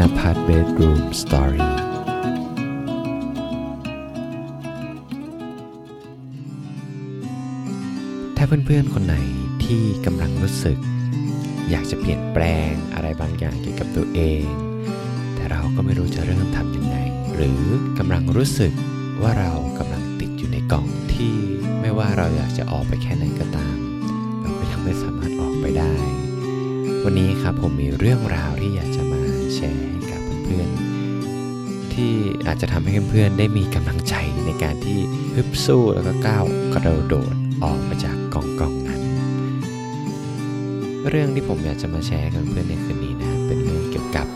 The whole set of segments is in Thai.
นภัทร Bedroom Story ถ้าเพื่อนๆ คนไหนที่กำลังรู้สึก อยากจะเปลี่ยนแปลงอะไรบางอย่างเกี่ยวกับตัวเอง แต่เราก็ไม่รู้จะเริ่มทำยังไง หรือกำลังรู้สึกว่าเรากำลังติดอยู่ในกล่องที่ไม่ว่าเราอยากจะออกไปแค่ไหนก็ตาม เราก็ยังไม่สามารถออกไปได้ วันนี้ครับผมมีเรื่องราวที่อยากจะมา แชร์ให้กับเพื่อนๆที่อาจจะทำให้เพื่อนๆได้มีกำลังใจในการที่ฮึบสู้แล้วก็ก้าวกระโดดออกมาจากกองกองนั้น เรื่องที่ผมอยากจะมาแชร์กับเพื่อนในคืนนี้นะเป็นเรื่องเกี่ยวกับ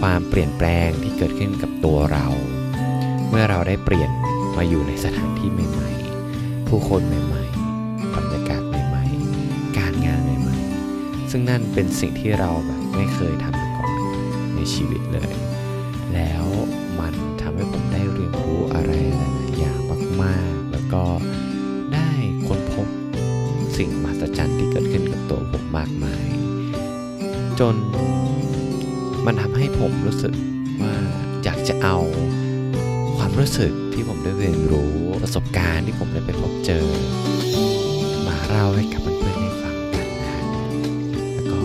ความเปลี่ยนแปลงที่เกิดขึ้นกับตัวเรา เมื่อเราได้เปลี่ยนมาอยู่ในสถานที่ใหม่ๆ ผู้คนใหม่ๆ บรรยากาศใหม่ๆ การงานใหม่ๆ ซึ่งนั่นเป็นสิ่งที่เราแบบไม่เคยทำ ชีวิตเลย แล้วมันทำให้ผมได้เรียนรู้อะไรหลายๆอย่างมากๆ แล้วก็ได้ค้นพบสิ่งมหัศจรรย์ที่เกิดขึ้นกับตัวผมมากมาย จนมันทำให้ผมรู้สึกว่าอยากจะเอาความรู้สึกที่ผมได้เรียนรู้ประสบการณ์ที่ผมได้ไปพบเจอ มาเล่าให้กับเพื่อนๆได้ฟังกันนะฮะแล้วก็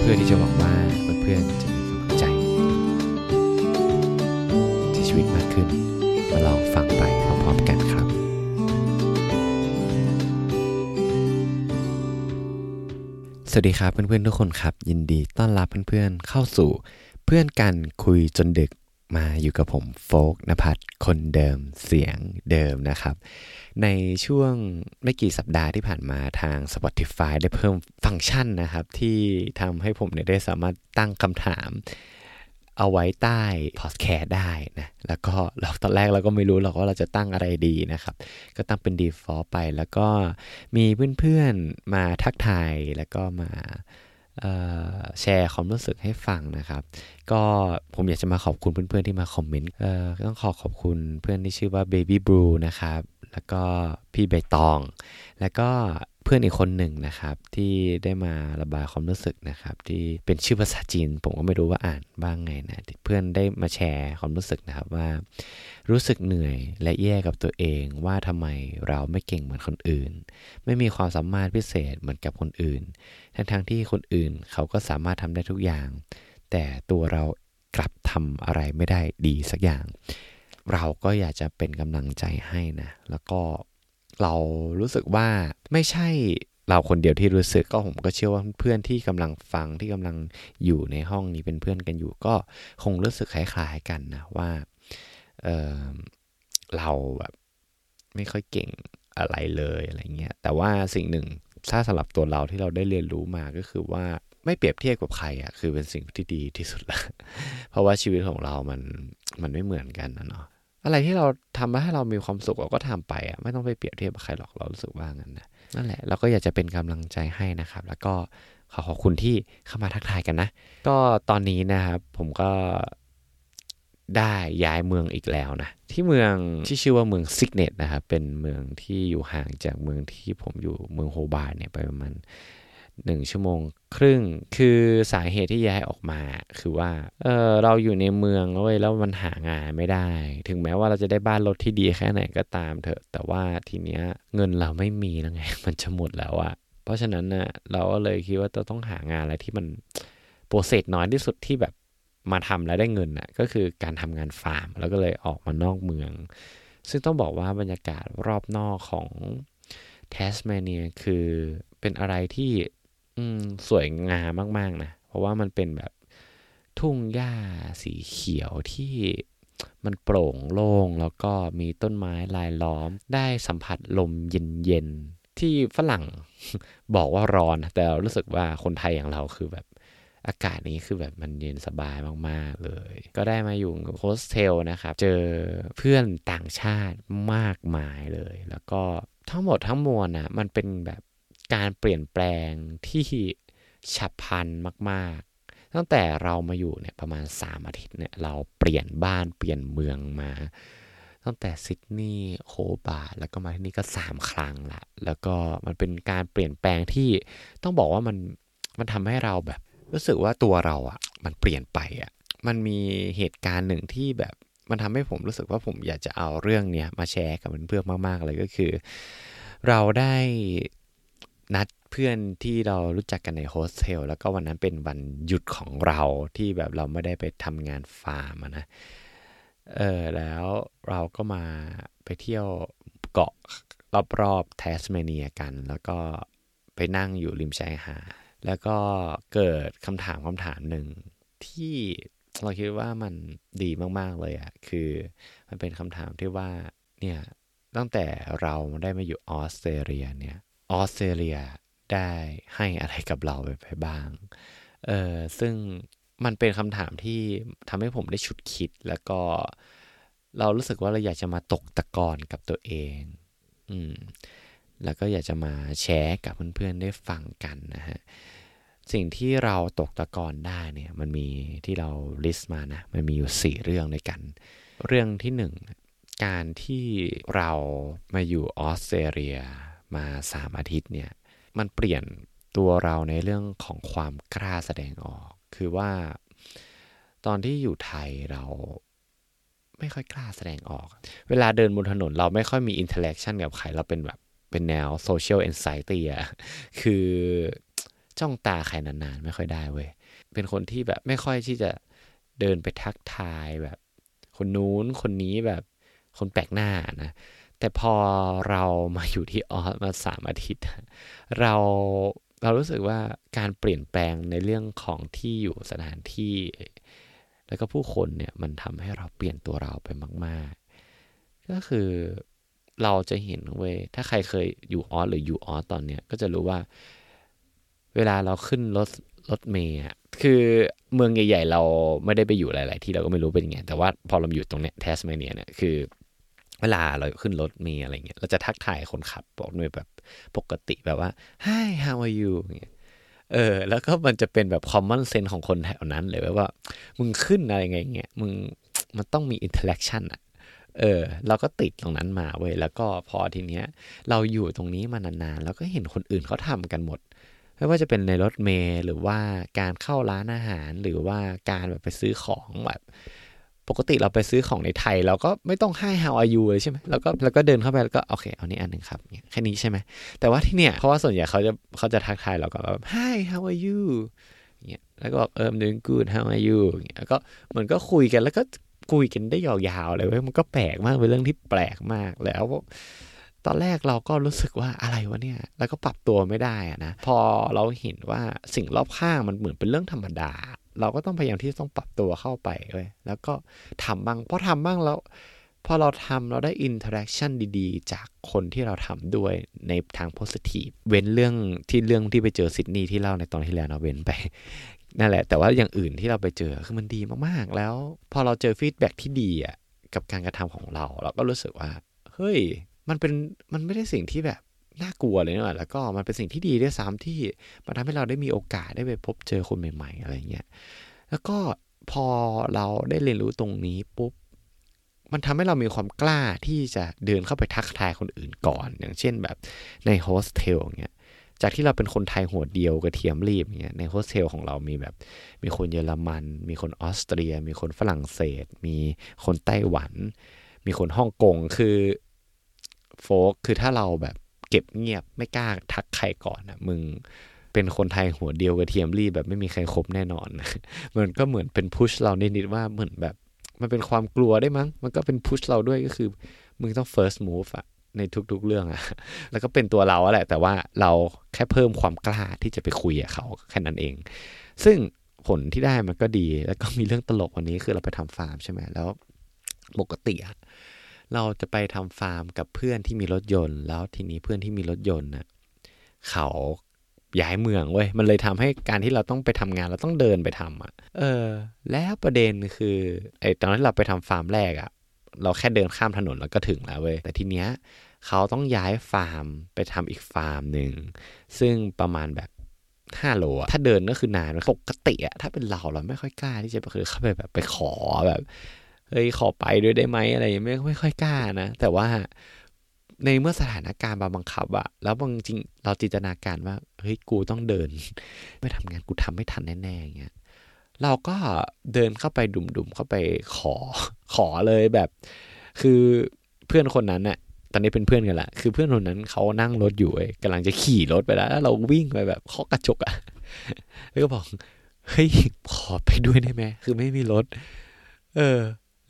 เพื่อที่จะหวังว่าเพื่อนๆจะ ขึ้น มาลองฟังไปพร้อมๆกันครับสวัสดีครับเพื่อนๆทุกคนครับ ยินดีต้อนรับเพื่อนๆเข้าสู่ เพื่อนกันคุยจนดึกมาอยู่กับผมโฟกนภัทรคนเดิมเสียงเดิมนะครับ ในช่วงไม่กี่สัปดาห์ที่ผ่านมาทาง Spotify ได้เพิ่มฟังก์ชันนะครับ ที่ทำให้ผมเนี่ยได้สามารถตั้งคำถาม เอาไว้ใต้พอดแคสต์ได้นะแล้วก็เราตอนแรกเราก็ไม่รู้หรอกว่าเราจะตั้งอะไรดีนะครับ ก็ตั้งเป็น default ไปแล้วก็มีเพื่อนๆมาทักทายแล้วก็มาแชร์ความรู้สึกให้ฟังนะครับ ก็ผมอยากจะมาขอบคุณเพื่อนๆที่มาคอมเมนต์ต้องขอขอบคุณเพื่อนที่ชื่อว่า Baby Blue นะครับ แล้วก็พี่ใบตอง แล้วก็เพื่อนอีกคนหนึ่งนะครับที่ได้มาระบายความรู้สึกนะครับที่เป็นชื่อภาษาจีน ผมก็ไม่รู้ว่าอ่านบ้างไงนะเพื่อนได้มาแชร์ความรู้สึกนะครับว่า รู้สึกเหนื่อยและแย่กับตัวเองว่าทำไมเราไม่เก่งเหมือนคนอื่น ไม่มีความสามารถพิเศษเหมือนกับคนอื่น ทั้งๆที่คนอื่นเขาก็สามารถทำได้ทุกอย่าง แต่ตัวเรากลับทำอะไรไม่ได้ดีสักอย่าง เราก็อยากจะเป็นกำลังใจให้นะแล้วก็ เรารู้สึกว่าไม่ใช่เราคนเดียวที่รู้สึกก็ผมก็เชื่อว่าเพื่อนที่กำลังฟังที่กำลังอยู่ในห้องนี้เป็นเพื่อนกันอยู่ ก็คงรู้สึกคล้ายๆกันนะว่าเออเราแบบไม่ค่อยเก่งอะไรเลยอะไรเงี้ยแต่ว่าสิ่งหนึ่งถ้าสำหรับตัวเราที่เราได้เรียนรู้มาก็คือว่าไม่เปรียบเทียบกับใครอะคือเป็นสิ่งที่ดีที่สุดละเพราะว่าชีวิตของเรามันมันไม่เหมือนกันนะเนาะ อะไรที่เราทำให้เรามีความสุขเราก็ทำไปอะไม่ต้องไปเปรียบเทียบกับใครหรอกเรารู้สึกว่างั้นนะนั่นแหละเราก็อยากจะเป็นกำลังใจให้นะครับ แล้วก็ขอขอบคุณที่เข้ามาทักทายกันนะ ก็ตอนนี้นะครับผมก็ได้ย้ายเมืองอีกแล้วนะ ที่เมืองที่ชื่อว่าเมืองซิกเนตนะครับเป็นเมืองที่อยู่ห่างจากเมืองที่ผมอยู่เมืองโฮบาร์เนี่ยไปประมาณ หนึ่งชั่วโมงครึ่ง คือสาเหตุที่ย้ายออกมา คือว่าเออเราอยู่ในเมืองเว้ยแล้วมันหางานไม่ได้ ถึงแม้ว่าเราจะได้บ้านรถที่ดีแค่ไหนก็ตามเถอะ แต่ว่าทีเนี้ยเงินเราไม่มีแล้วไง มันจะหมดแล้วอะเพราะฉะนั้นน่ะเราก็เลยคิดว่าเราต้องหางานอะไรที่มันโปรเซสน้อยที่สุดที่แบบมาทำแล้วได้เงินน่ะก็คือการทำงานฟาร์ม แล้วก็เลยออกมานอกเมือง ซึ่งต้องบอกว่าบรรยากาศรอบนอกของแทสเมเนียคือเป็นอะไรที่ อืมสวยงามมาก ๆ นะ เพราะว่ามันเป็นแบบทุ่งหญ้าสีเขียวที่มันโปร่งโล่งแล้วก็มีต้นไม้ลายล้อม ได้สัมผัสลมเย็นๆ ที่ฝรั่งบอกว่าร้อน แต่เรารู้สึกว่าคนไทยอย่างเราคือแบบอากาศนี้คือแบบมันเย็นสบายมากๆเลย ก็ได้มาอยู่โฮสเทลนะครับ เจอเพื่อนต่างชาติมากมายเลย แล้วก็ทั้งหมดทั้งมวลนะมันเป็นแบบ การเปลี่ยนแปลงที่ฉับพลันมากๆ ตั้งแต่เรามาอยู่เนี่ยประมาณ 3 อาทิตย์เนี่ยเราเปลี่ยนบ้านเปลี่ยนเมืองมา ตั้งแต่ซิดนีย์โฮบาแล้วก็มาที่นี่ก็ 3 ครั้งละ แล้วก็มันเป็นการเปลี่ยนแปลงที่ต้องบอกว่ามันมันทำให้เราแบบรู้สึกว่าตัวเราอะมันเปลี่ยนไปอะ่ะมันมีเหตุการณ์หนึ่งที่แบบมันทำให้ผมรู้สึกว่าผมอยากจะเอาเรื่องเนี้ยมาแชร์กับเพื่อนๆมาก ๆ เลยก็คือ เราได้ นัดเพื่อนที่เรารู้จักกันในโฮสเทลแล้วก็วันนั้นเป็นวันหยุดของเราที่แบบเราไม่ได้ไปทำงานฟาร์มนะเออแล้วเราก็มาไปเที่ยวเกาะรอบๆแทสเมเนียกัน แล้วก็ไปนั่งอยู่ริมชายหาดแล้วก็เกิดคำถามคำถามหนึ่งที่เราคิดว่ามันดีมาก ๆ เลยอะ่ะคือมันเป็นคำถามที่ว่าเนี่ยตั้งแต่เราได้มาอยู่ออสเตรเลียเนี่ย ออสเตรเลียได้ให้อะไรกับเราไปบ้าง เออซึ่งมันเป็นคำถามที่ทำให้ผมได้ชุดคิด แล้วก็เรารู้สึกว่าเราอยากจะมาตกตะกอนกับตัวเอง อืม แล้วก็อยากจะมาแชร์กับเพื่อนๆได้ฟังกันนะฮะ สิ่งที่เราตกตะกอนได้เนี่ย มันมีที่เราลิสต์มานะ มันมีอยู่ 4 เรื่องด้วยกัน เรื่องที่ 1 การที่เรามาอยู่ออสเตรเลีย มา 3 อาทิตย์เนี่ยมันเปลี่ยนตัวเราในเรื่องของความกล้าแสดงออก คือว่า ตอนที่อยู่ไทยเราไม่ค่อยกล้าแสดงออก เวลาเดินบนถนนเราไม่ค่อยมี interaction กับใครเราเป็นแบบเป็นแนว social anxiety อะคือจ้องตาใครนานๆ ไม่ค่อยได้เว้ย เป็นคนที่แบบไม่ค่อยที่จะเดินไปทักทายแบบ คนนู้นคนนี้แบบคนแปลกหน้านะ แต่พอเรามาอยู่ที่ออสมาสามอาทิตย์ เราเรารู้สึกว่าการเปลี่ยนแปลงในเรื่องของที่อยู่สถานที่ แล้วก็ผู้คนเนี่ยมันทำให้เราเปลี่ยนตัวเราไปมาก ๆ ก็คือเราจะเห็นเว้ยถ้าใครเคยอยู่ออสหรืออยู่ออสตอนเนี้ยก็จะรู้ว่า เวลาเราขึ้นรถรถเมย์คือเมืองใหญ่ ๆ เราไม่ได้ไปอยู่หลาย ๆ ที่เราก็ไม่รู้เป็นยังไงแต่ว่าพอเราอยู่ตรงเนี้ยเทสเมเนียเนี่ยคือ เวลาเราขึ้นรถเมย์อะไรเงี้ยเราจะทักทายคนขับบอกด้วยแบบปกติแบบว่า hi how are you เงี้ยเออแล้วก็มันจะเป็นแบบ common sense ของคนแถวนั้นเลยว่า มึงขึ้นอะไรไงเงี้ยมึงมันต้องมี interaction อะเออ เราก็ติดตรงนั้นมาเว้ยแล้วก็พอทีเนี้ย เราอยู่ตรงนี้มานานๆ แล้วก็เห็นคนอื่นเขาทำกันหมด ไม่ว่าจะเป็นในรถเมล์หรือว่าการเข้าร้านอาหารหรือว่าการแบบไปซื้อของแบบ ปกติเราไปซื้อของในไทย เราก็ไม่ต้องให้ how are you เลยใช่ไหมแล้วก็แล้วก็เดินเข้าไปแล้วก็โอเคเอานี้อันหนึ่งครับแค่นี้ใช่ไหมแต่ว่าที่เนี่ยเพราะว่าส่วนใหญ่เขาจะเขาจะทักทายเราก็แบบ hi how are you เงี้ยแล้วก็บอกเออ doing good how are you เงี้ยแล้วก็เหมือนก็คุยกันแล้วก็คุยกันได้ยาวๆเลยเว้ยมันก็แปลกมากเป็นเรื่องที่แปลกมากแล้วตอนแรกเราก็รู้สึกว่าอะไรวะเนี่ย แล้วก็ปรับตัวไม่ได้อะนะ พอเราเห็นว่าสิ่งรอบข้างมันเหมือนเป็นเรื่องธรรมดา เราก็ต้องพยายามที่ต้องปรับตัวเข้าไปเลยแล้วก็ทำบ้างเพราะทำบ้างแล้วพอเราทำเราได้ interaction ดีๆ จากคนที่เราทำด้วยในทาง positive เว้นเรื่องที่เรื่องที่ไปเจอซิดนีย์ที่เล่าในตอนที่แล้วเราเว้นไป นั่นแหละ แต่ว่าอย่างอื่นที่เราไปเจอคือมันดีมากๆ แล้ว พอเราเจอ feedback ที่ดีอะกับการกระทำของเรา เราก็รู้สึกว่า เฮ้ย มันเป็นมันไม่ได้สิ่งที่แบบ น่ากลัวเลยนะแล้วก็มันเป็นสิ่งที่ดีด้วยซ้ำที่มันทำให้เราได้มีโอกาสได้ไปพบเจอคนใหม่ ๆ อะไรเงี้ยแล้วก็พอเราได้เรียนรู้ตรงนี้ปุ๊บมันทำให้เรามีความกล้าที่จะเดินเข้าไปทักทายคนอื่นก่อน อย่างเช่นแบบในโฮสเทลเงี้ยจากที่เราเป็นคนไทยหัวเดียวกระเทียมลีบเงี้ยในโฮสเทลของเรามีแบบมีคนเยอรมัน มีคนออสเตรีย มีคนฝรั่งเศส มีคนไต้หวัน มีคนฮ่องกงคือโฟกคือถ้าเราแบบ เก็บเงียบไม่กล้าทักใครก่อนนะมึงเป็นคนไทยหัวเดียวกับเทียมรีแบบไม่มีใครคบแน่นอน มันก็เหมือนเป็นพุชเรานิดๆว่าเหมือนแบบ มันเป็นความกลัวได้มั้ง มันก็เป็นพุชเราด้วยก็คือ มึงต้อง first move อะในทุกๆเรื่องอะแล้วก็เป็นตัวเราแหละ แต่ว่าเราแค่เพิ่มความกล้าที่จะไปคุยกับเขาแค่นั้นเอง ซึ่งผลที่ได้มันก็ดี แล้วก็มีเรื่องตลกวันนี้คือเราไปทำฟาร์มใช่ไหมแล้ว ปกติอะ เราจะไปทำฟาร์มกับเพื่อนที่มีรถยนต์ แล้วทีนี้เพื่อนที่มีรถยนต์น่ะเขาย้ายเมืองเว้ยมันเลยทำให้การที่เราต้องไปทำงานเราต้องเดินไปทำอะ เออ แล้วประเด็นคือไอ้ตอนที่เราไปทำฟาร์มแรกอะ เราแค่เดินข้ามถนนแล้วก็ถึงแล้วเว้ยแต่ทีเนี้ยเขาต้องย้ายฟาร์มไปทำอีกฟาร์มหนึ่งซึ่งประมาณแบบห้าโลอะถ้าเดินก็คือนานปกติอะถ้าเป็นเราเราไม่ค่อยกล้าที่จะไปคือเข้าไปแบบไปขอแบบ เฮ้ยขอไปด้วยได้ไหมอะไรไม่ไม่ค่อยกล้านะ แต่ว่าในเมื่อสถานการณ์บาบังคับอะแล้วบางจริงเราจินตนาการว่าเฮ้ยกูต้องเดิน ไม่ทำงานกูทำไม่ทันแน่ๆอย่างเงี้ยเราก็เดินเข้าไปดุ่มๆเข้าไปขอขอเลยแบบ คือเพื่อนคนนั้นน่ะตอนนี้เป็นเพื่อนกันละคือเพื่อนคนนั้นเขานั่งรถอยู่เอ้กำลังจะขี่รถไปแล้วแล้วเราวิ่งไปแบบเคาะกระจกอะแล้วก็บอกเฮ้ยขอไปด้วยได้ไหมคือไม่มีรถ เออ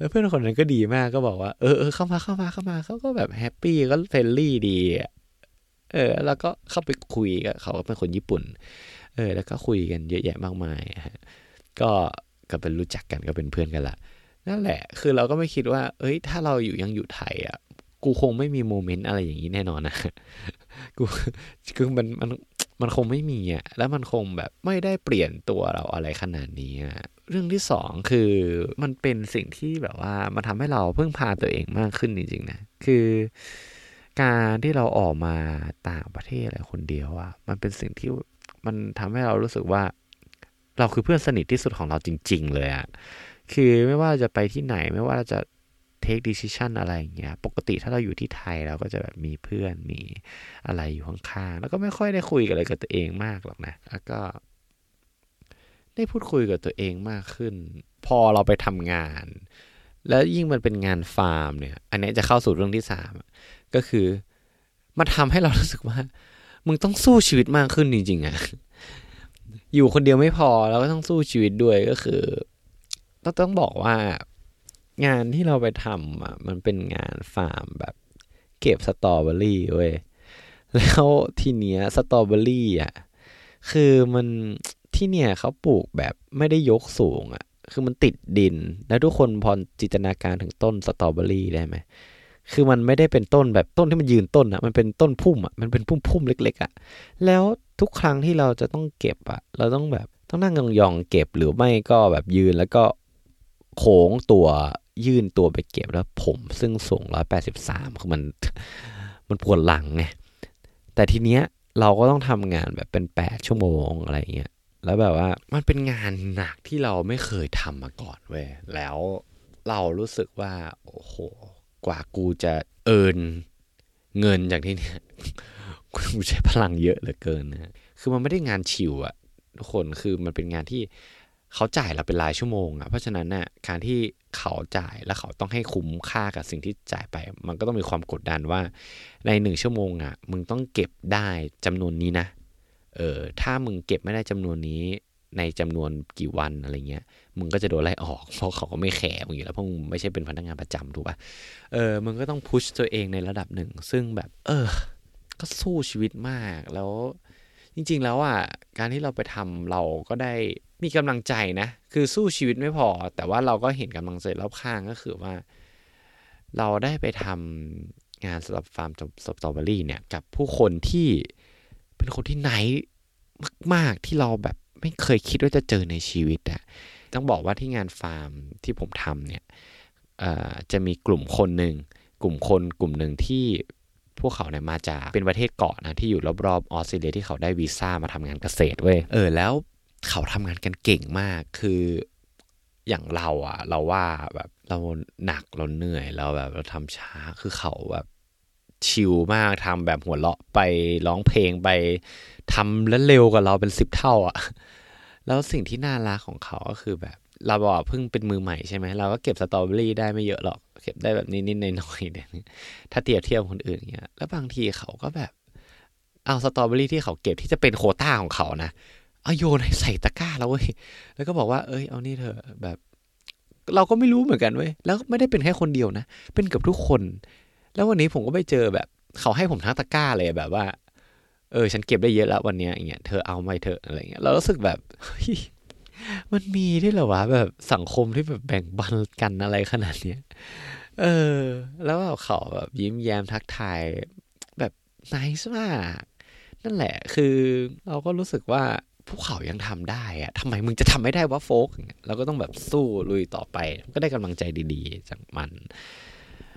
แล้วเพื่อนคนนั้นก็ดีมากก็บอกว่าเออเออเข้ามาเข้ามาเข้ามาเขาก็แบบ happy ก็ friendly ดีเออ แล้วก็เข้าไปคุยกับเขาเป็นคนญี่ปุ่น เออ แล้วก็คุยกันเยอะแยะมากมายฮะก็ก็เป็นรู้จักกันก็เป็นเพื่อนกันละนั่นแหละ คือเราก็ไม่คิดว่า เอ้ย ถ้าเราอยู่ยังอยู่ไทยอะ กูคงไม่มีโมเมนต์อะไรอย่างนี้แน่นอนนะ กู คือมันมัน มันคงไม่มีอะแล้วมันคงแบบไม่ได้เปลี่ยนตัวเราอะไรขนาดนี้อะเรื่องที่สองคือมันเป็นสิ่งที่แบบว่ามันทำให้เราเพิ่งพาตัวเองมากขึ้นจริงๆนะคือการที่เราออกมาต่างประเทศอะไรคนเดียวอะมันเป็นสิ่งที่มันทำให้เรารู้สึกว่า เราคือเพื่อนสนิทที่สุดของเราจริง ๆ เลยอะคือไม่ว่าจะไปที่ไหนไม่ว่าจะ take decision อะไรอย่างเงี้ย ปกติถ้าเราอยู่ที่ไทยเราก็จะแบบมีเพื่อนมีอะไรอยู่ข้างๆ แล้วก็ไม่ค่อยได้คุยกับอะไรกับตัวเองมากหรอกนะ แล้วก็ได้พูดคุยกับตัวเองมากขึ้น พอเราไปทำงาน แล้วยิ่งมันเป็นงานฟาร์มเนี่ย อันนี้จะเข้าสู่เรื่องที่สามก็คือมันทำให้เรารู้สึกว่า มึงต้องสู้ชีวิตมากขึ้นจริงๆอะอยู่คนเดียวไม่พอเราก็ต้องสู้ชีวิตด้วยก็คือต้องต้องบอกว่า งานที่เราไปทำอะมันเป็นงานฟาร์มแบบเก็บสตรอเบอรี่เว้ยแล้วทีเนี้ยสตรอเบอรี่อะคือมันที่เนี่ยเขาปลูกแบบไม่ได้ยกสูงอะคือมันติดดิน แล้วทุกคนพอจินตนาการถึงต้นสตรอเบอรี่ได้ไหมคือมันไม่ได้เป็นต้นแบบต้นที่มันยืนต้นอะมันเป็นต้นพุ่มอะมันเป็นพุ่มพุ่มเล็ก ๆอะแล้วทุกครั้งที่เราจะต้องเก็บอะ เราต้องแบบต้องนั่งยองๆเก็บหรือไม่ก็แบบยืนแล้วก็โค้งตัว ยื่นตัวไปเก็บแล้วผมซึ่งสูงร้อยแปดสิบสามคือมันมันปวดหลังไง แต่ทีเนี้ยเราก็ต้องทำงานแบบเป็นแปดชั่วโมงอะไรเงี้ย แล้วแบบว่ามันเป็นงานหนักที่เราไม่เคยทำมาก่อนเว้ย แล้วเรารู้สึกว่า โอ้โห กว่ากูจะเอินเงินจากที่เนี้ยกูใช้พลังเยอะเหลือเกินนะ คือมันไม่ได้งานชิวอะทุกคน คือมันเป็นงานที่ เขาจ่ายเราเป็นรายชั่วโมงอะเพราะฉะนั้นน่ะการที่เขาจ่ายแล้วเขาต้องให้คุ้มค่ากับสิ่งที่จ่ายไป มันก็ต้องมีความกดดันว่า ในหนึ่งชั่วโมงอะมึงต้องเก็บได้จำนวนนี้นะเออถ้ามึงเก็บไม่ได้จำนวนนี้ในจำนวนกี่วันอะไรเงี้ย มึงก็จะโดนไล่ออก เพราะเขาก็ไม่แคร์มึงอยู่แล้วเพราะมึงไม่ใช่เป็นพนักงานประจำถูกป่ะ เออ มึงก็ต้องพุชตัวเองในระดับหนึ่ง ซึ่งแบบ เออ ก็สู้ชีวิตมาก แล้ว จริง ๆ แล้วอะการที่เราไปทำเราก็ได้มีกำลังใจนะ คือสู้ชีวิตไม่พอ แต่ว่าเราก็เห็นกำลังใจรอบข้างก็คือว่า เราได้ไปทำงานสำหรับฟาร์มสตรอเบอรี่เนี่ยกับผู้คนที่เป็นคนที่ไหนมาก ๆ ที่เราแบบไม่เคยคิดว่าจะเจอในชีวิตอะต้องบอกว่าที่งานฟาร์มที่ผมทำเนี่ยจะมีกลุ่มคนหนึ่งกลุ่มคนกลุ่มหนึ่งที่ พวกเขาเนี่ยมาจากเป็นประเทศเกาะนะที่อยู่รอบๆออสเตรเลียที่เขาได้วีซ่ามาทำงานเกษตรเว้ยเออแล้วเขาทำงานกันเก่งมากคืออย่างเราอะเราว่าแบบเราหนักเราเหนื่อยเราแบบเราทำช้าคือเขาแบบชิลมากทำแบบหัวเราะไปร้องเพลงไปทำแล้วเร็วกว่าเราเป็นสิบเท่าอะแล้วสิ่งที่น่ารักของเขาก็คือแบบเราบอกเพิ่งเป็นมือใหม่ใช่ไหมเราก็เก็บสตรอเบอรี่ได้ไม่เยอะหรอก เก็บได้แบบนี้นิดๆหน่อยๆเนี่ยถ้าเทียบเทียบคนอื่นเงี้ย แล้วบางทีเขาก็แบบ เอาสตรอเบอรี่ที่เขาเก็บที่จะเป็นโคต้าของเขานะเอาโยนให้ใส่ตะกร้าแล้วเว้ย แล้วก็บอกว่า เอ้ย เอานี่เถอะแบบ เราก็ไม่รู้เหมือนกันเว้ย แล้วไม่ได้เป็นแค่คนเดียวนะ เป็นกับทุกคน แล้ววันนี้ผมก็ไปเจอแบบ เขาให้ผมทั้งตะกร้าเลยแบบว่า เออ ฉันเก็บได้เยอะแล้ววันนี้อย่างเงี้ย เธอเอาไหมเถออะไรเงี้ย เรารู้สึกแบบ มันมีด้วยเหรอวะแบบสังคมที่แบบแบ่งบันกันอะไรขนาดเนี้ยเออ แล้วแบบเขาแบบยิ้มแย้มทักทายแบบนายมาก นั่นแหละ คือเราก็รู้สึกว่าพวกเขายังทำได้อะทำไมมึงจะทำไม่ได้วะโฟกเราก็ต้องแบบสู้ลุยต่อไป ก็ได้กำลังใจดีๆ จากมัน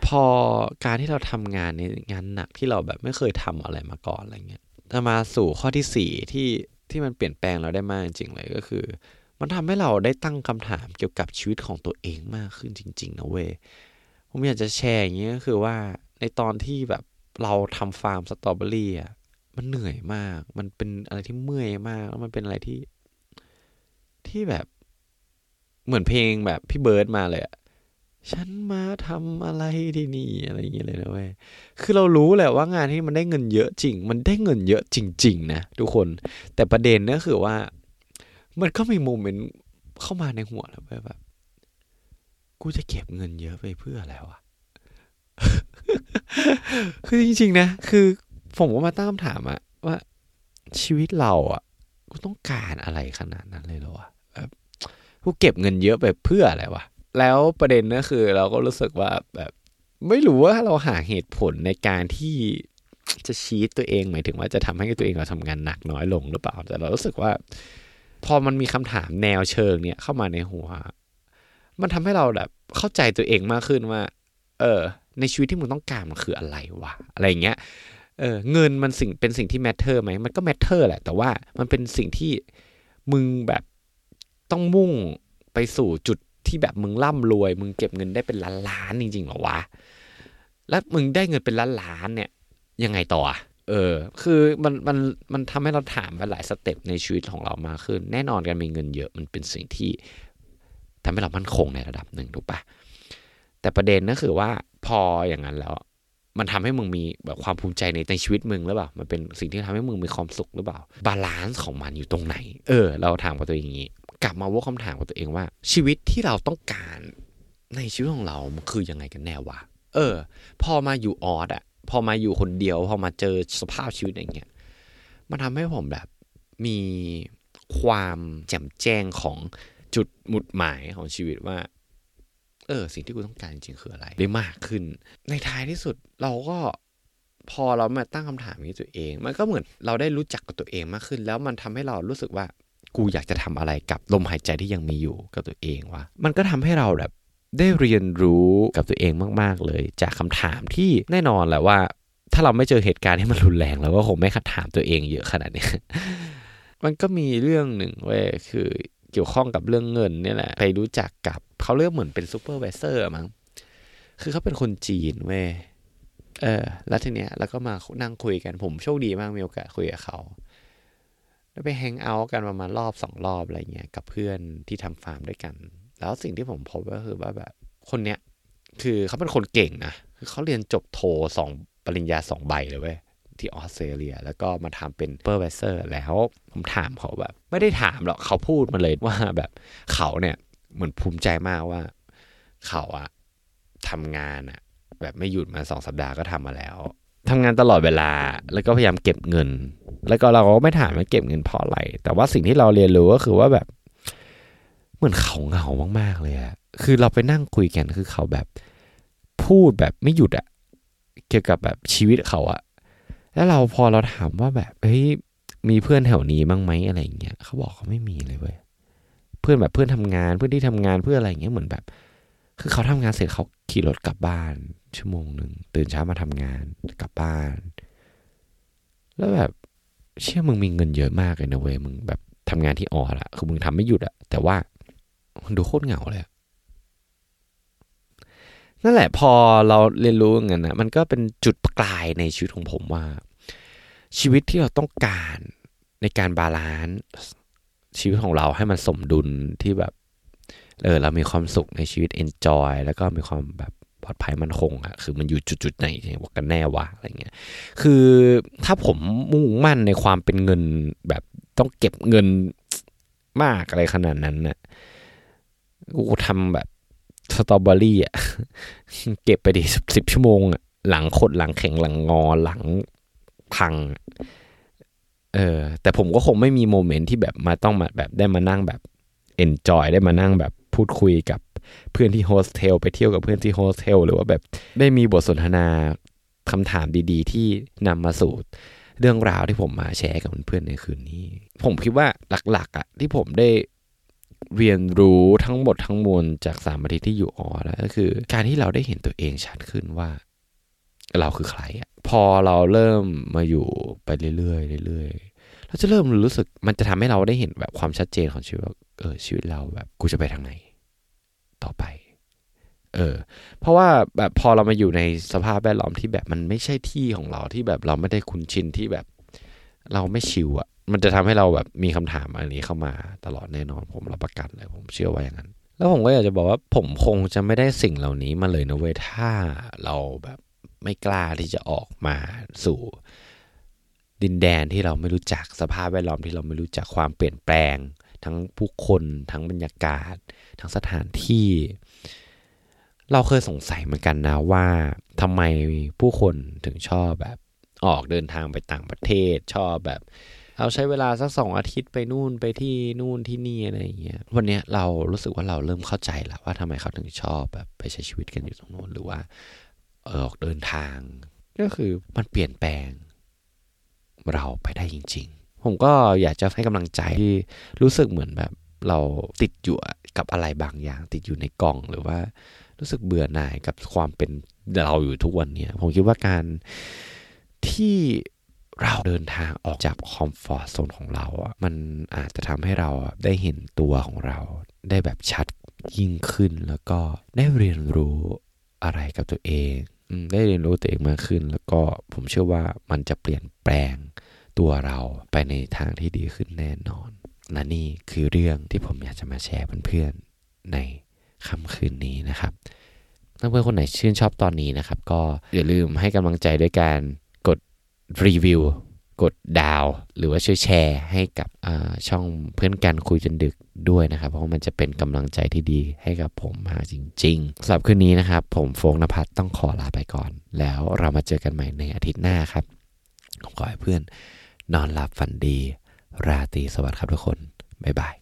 พอการที่เราทำงานในงานหนักที่เราแบบไม่เคยทำอะไรมาก่อนอะไรเงี้ยจะมาสู่ข้อที่สี่ที่ที่มันเปลี่ยนแปลงเราได้มากจริงเลยก็คือ มันทำให้เราได้ตั้งคำถามเกี่ยวกับชีวิตของตัวเองมากขึ้นจริง ๆ นะเว้ยผมอยากจะแชร์อย่างนี้ก็คือว่าในตอนที่แบบเราทำฟาร์มสตรอเบอรี่อะมันเหนื่อยมาก มันเป็นอะไรที่เมื่อยมากแล้วมันเป็นอะไรที่ ที่แบบเหมือนเพลงแบบพี่เบิร์ดมาเลยอะฉันมาทำอะไรที่นี่อะไรอย่างเงี้ยเลยนะเว้ย คือเรารู้แหละว่างานที่มันได้เงินเยอะจริง มันได้เงินเยอะจริง ๆ นะทุกคน แต่ประเด็นก็คือว่า มันก็มีโมเมนต์เข้ามาในหัวแล้วแบบ กูจะเก็บเงินเยอะไปเพื่ออะไรวะคือจริง ๆ นะ คือผมก็มาตั้งคำถามอะว่า ชีวิตเราอะกูต้องการอะไรขนาดนั้นเลยเหรอวะแบบกูเก็บเงินเยอะไปเพื่ออะไรวะแล้วประเด็นก็คือ เราก็รู้สึกว่าแบบ ไม่รู้ว่าเราหาเหตุผลในการที่จะชี้ตัวเองหมายถึงว่าจะทำให้ตัวเองเราทำงานหนักน้อยลงหรือเปล่า แต่เรารู้สึกว่า พอมันมีคำถามแนวเชิงเนี่ยเข้ามาในหัว มันทำให้เราแบบเข้าใจตัวเองมากขึ้นว่า เออ ในชีวิตที่มึงต้องการมันคืออะไรวะอะไรเงี้ยเออเงินมันสิ่งเป็นสิ่งที่ matter ไหมมันก็ matter แหละ แต่ว่ามันเป็นสิ่งที่มึงแบบต้องมุ่งไปสู่จุดที่แบบมึงร่ำรวย มึงเก็บเงินได้เป็นล้านล้านจริงๆหรอวะ แล้วมึงได้เงินเป็นล้านล้านเนี่ย ยังไงต่อ เออ คือมันมันมันทำให้เราถามไปหลาย step ในชีวิตของเรามากขึ้น แน่นอนการมีเงินเยอะมันเป็นสิ่งที่ทำให้เรามั่นคงในระดับหนึ่งถูกปะแต่ประเด็นก็คือว่าพออย่างนั้นแล้ว มันทำให้มึงมีแบบความภูมิใจในในชีวิตมึงหรือเปล่า มันเป็นสิ่งที่ทำให้มึงมีความสุขหรือเปล่า balance ของมันอยู่ตรงไหน เออ เราถามกับตัวเองอย่างนี้ กลับมาว่าคำถามกับตัวเองว่า ชีวิตที่เราต้องการในชีวิตของเรามันคือยังไงกันแน่วะ เออ พอมาอยู่ออสอะ พอมาอยู่คนเดียว พอมาเจอสภาพชีวิตอย่างเงี้ยมันทำให้ผมแบบมีความแจ่มแจ้งของจุดหมุดหมายของชีวิตว่า เออ สิ่งที่กูต้องการจริงๆคืออะไร ได้มากขึ้น ในท้ายที่สุดเราก็พอเรามาตั้งคำถามนี้ตัวเอง มันก็เหมือนเราได้รู้จักกับตัวเองมากขึ้น แล้วมันทำให้เรารู้สึกว่ากูอยากจะทำอะไรกับลมหายใจที่ยังมีอยู่กับตัวเองวะมันก็ทำให้เราแบบ ได้เรียนรู้กับตัวเองมาก ๆ เลย จากคำถามที่แน่นอนแหละว่า ถ้าเราไม่เจอเหตุการณ์ที่มันรุนแรงเราก็คงไม่คัดถามตัวเองเยอะขนาดนี้ มันก็มีเรื่องหนึ่งเว้ยคือเกี่ยวข้องกับเรื่องเงินนี่แหละ ไปรู้จักกับเขาเรียกเหมือนเป็น supervisor มั้งคือเขาเป็นคนจีนเว้ยเออ แล้วทีเนี้ยแล้วก็มานั่งคุยกันผมโชคดีมากมีโอกาสคุยกับเขาแล้วไป hangout กันประมาณรอบสองรอบอะไรเงี้ยกับเพื่อนที่ทำฟาร์มด้วยกัน แล้วสิ่งที่ผมพบก็คือว่าแบบคนเนี้ยคือเขาเป็นคนเก่งนะคือเขาเรียนจบโทสองปริญญาสองใบเลยเว้ยที่ออสเตรเลีย แล้วก็มาทำเป็น supervisor แล้วผมถามเขาแบบ ไม่ได้ถามหรอกเขาพูดมาเลยว่าแบบเขาเนี่ยเหมือนภูมิใจมากว่า เขาอะทำงานอะแบบไม่หยุดมาสองสัปดาห์ก็ทำมาแล้วทำงานตลอดเวลาแล้วก็พยายามเก็บเงิน แล้วก็เราก็ไม่ถามว่าเก็บเงินเพราะอะไรแต่ว่าสิ่งที่เราเรียนรู้ก็คือว่าแบบ เหมือนเขาเหงามากๆเลยอะคือเราไปนั่งคุยกันคือเขาแบบ พูดแบบไม่หยุดอะเกี่ยวกับแบบชีวิตเขาอะแล้วเราพอเราถามว่าแบบเฮ้ยมีเพื่อนแถวนี้บ้างไหมอะไรอย่างเงี้ยเขาบอกเขาไม่มีเลยเว้ยเพื่อนแบบเพื่อนทำงานเพื่อนที่ทำงานเพื่ออะไรอย่างเงี้ยเหมือนแบบ คือเขาทำงานเสร็จเขาขี่รถกลับบ้าน ชั่วโมงหนึ่งตื่นเช้ามาทำงานกลับบ้าน แล้วแบบเชื่อมึงมีเงินเยอะมากเลยนะเว้ยมึงแบบทำงานที่ออสอะคือมึงทำไม่หยุดอะแต่ว่า ดูโคตรเหงาเลยนั่นแหละพอเราเรียนรู้อย่างนั้นนะมันก็เป็นจุดกลายในชีวิตของผมว่า ชีวิตที่เราต้องการในการ balance ชีวิตของเราให้มันสมดุลที่แบบเออเรามีความสุขในชีวิต enjoy แล้วก็มีความแบบปลอดภัยมั่นคงอะคือมันอยู่จุดๆไหนว่ากันแน่วะอะไรเงี้ยคือถ้าผมมุ่งมั่นในความเป็นเงินแบบต้องเก็บเงินมากอะไรขนาดนั้นน่ะ กูทำแบบสตรอเบอรี่อะเก็บไปดิสิบชั่วโมงอะหลังขดหลังแข็งหลังงอหลังพัง เออ แต่ผมก็คงไม่มีโมเมนต์ที่แบบมาต้องมาแบบได้มานั่งแบบenjoy ได้มานั่งแบบพูดคุยกับเพื่อนที่โฮสเทลไปเที่ยวกับเพื่อนที่โฮสเทลหรือว่าแบบได้มีบทสนทนาคำถามดีๆ ที่นำมาสู่เรื่องราวที่ผมมาแชร์กับเพื่อนในคืนนี้ ผมคิดว่าหลักๆอะที่ผมได้ เรียนรู้ทั้งหมดทั้งมวลจากสามอาทิตย์ที่อยู่ออสแล้วก็คือ การที่เราได้เห็นตัวเองชัดขึ้นว่า เราคือใครอะพอเราเริ่มมาอยู่ไปเรื่อยๆเรื่อยๆเราจะเริ่มรู้สึกมันจะทำให้เราได้เห็นแบบความชัดเจนของชีวิตว่าเออชีวิตเราแบบกูจะไปทางไหน ต่อไป เออ เพราะว่าแบบพอเรามาอยู่ในสภาพแวดล้อมที่แบบมันไม่ใช่ที่ของเราที่แบบเราไม่ได้คุ้นชินที่แบบ เราไม่ชิวอะ มันจะทำให้เราแบบมีคำถามอันนี้เข้ามาตลอดแน่นอนผมรับประกันเลยผมเชื่อว่าอย่างนั้น แล้วผมก็อยากจะบอกว่าผมคงจะไม่ได้สิ่งเหล่านี้มาเลยนะเว้ยถ้าเราแบบไม่กล้าที่จะออกมาสู่ดินแดนที่เราไม่รู้จักสภาพแวดล้อมที่เราไม่รู้จักความเปลี่ยนแปลง ทั้งผู้คนทั้งบรรยากาศ ทั้งสถานที่ เราเคยสงสัยเหมือนกันนะว่าทำไมผู้คนถึงชอบแบบออกเดินทางไปต่างประเทศชอบแบบ เราใช้เวลาสักสองอาทิตย์ไปนู่นไปที่นู่นที่นี่อะไรอย่างเงี้ยวันเนี้ยเรารู้สึกว่าเราเริ่มเข้าใจแล้วว่าทำไมเขาถึงชอบแบบไปใช้ชีวิตกันอยู่ตรงนู้นหรือว่าออออกเดินทาง ก็คือมันเปลี่ยนแปลง เราไปได้จริง ๆ ผมก็อยากจะให้กำลังใจที่รู้สึกเหมือนแบบเราติดอยู่กับอะไรบางอย่าง ติดอยู่ในกล่องหรือว่ารู้สึกเบื่อหน่ายกับความเป็นเราอยู่ทุกวันเนี้ยผมคิดว่าการที่ เราเดินทางออกจากคอมฟอร์ทโซนของเราอะมันอาจจะทำให้เราได้เห็นตัวของเรา ได้แบบชัดยิ่งขึ้นแล้วก็ได้เรียนรู้อะไรกับตัวเองได้เรียนรู้ตัวเองมากขึ้น แล้วก็ผมเชื่อว่ามันจะเปลี่ยนแปลงตัวเราไปในทางที่ดีขึ้นแน่นอนและนี่คือเรื่องที่ผมอยากจะมาแชร์เพื่อนๆในค่ำคืนนี้นะครับถ้าเพื่อนคนไหนชื่นชอบตอนนี้นะครับ ก็อย่าลืมให้กำลังใจด้วยการ รีวิว กดดาว หรือว่าช่วยแชร์ให้กับช่องเพื่อนกันคุยจนดึกด้วยนะครับ เพราะมันจะเป็นกำลังใจที่ดีให้กับผมมากจริงๆสำหรับคืนนี้นะครับ ผมโฟงนภัทรต้องขอลาไปก่อน แล้วเรามาเจอกันใหม่ในอาทิตย์หน้าครับขอให้เพื่อนนอนหลับฝันดี ราตรีสวัสดิ์ครับทุกคน บ๊ายบาย